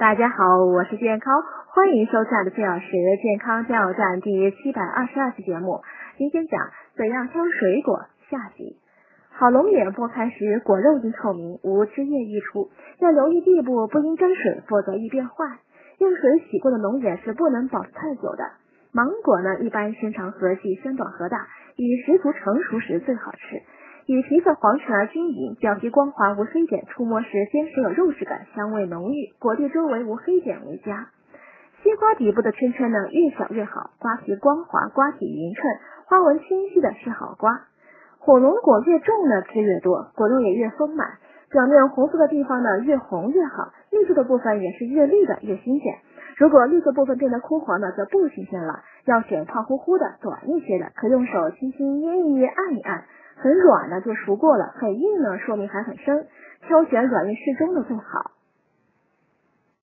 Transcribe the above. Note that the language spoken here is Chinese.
大家好，我是健康，欢迎收看的四小时健康加油站第七百二十二期节目。今天讲怎样挑水果下集。好龙眼剥开时果肉应透明，无汁液溢出，要留意地部不应沾水，否则易变坏。用水洗过的龙眼是不能保持太久的。芒果呢，一般身长核细，身短核大，以十足成熟时最好吃。以皮色黄橙而均匀，表皮光滑无黑点，触摸时坚实有肉质感，香味浓郁，果蒂周围无黑点为佳。西瓜底部的圈圈呢，越小越好，瓜皮光滑，瓜体匀称，花纹清晰的是好瓜。火龙果越重呢，汁越多，果肉也越丰满，表面红色的地方呢越红越好，绿色的部分也是越绿的越新鲜。如果绿色部分变得枯黄呢，则不新鲜了。要选胖乎乎的、短一些的，可用手轻轻捏一捏、按一按。很软呢就熟过了，很硬呢说明还很生，挑选软硬适中的最好。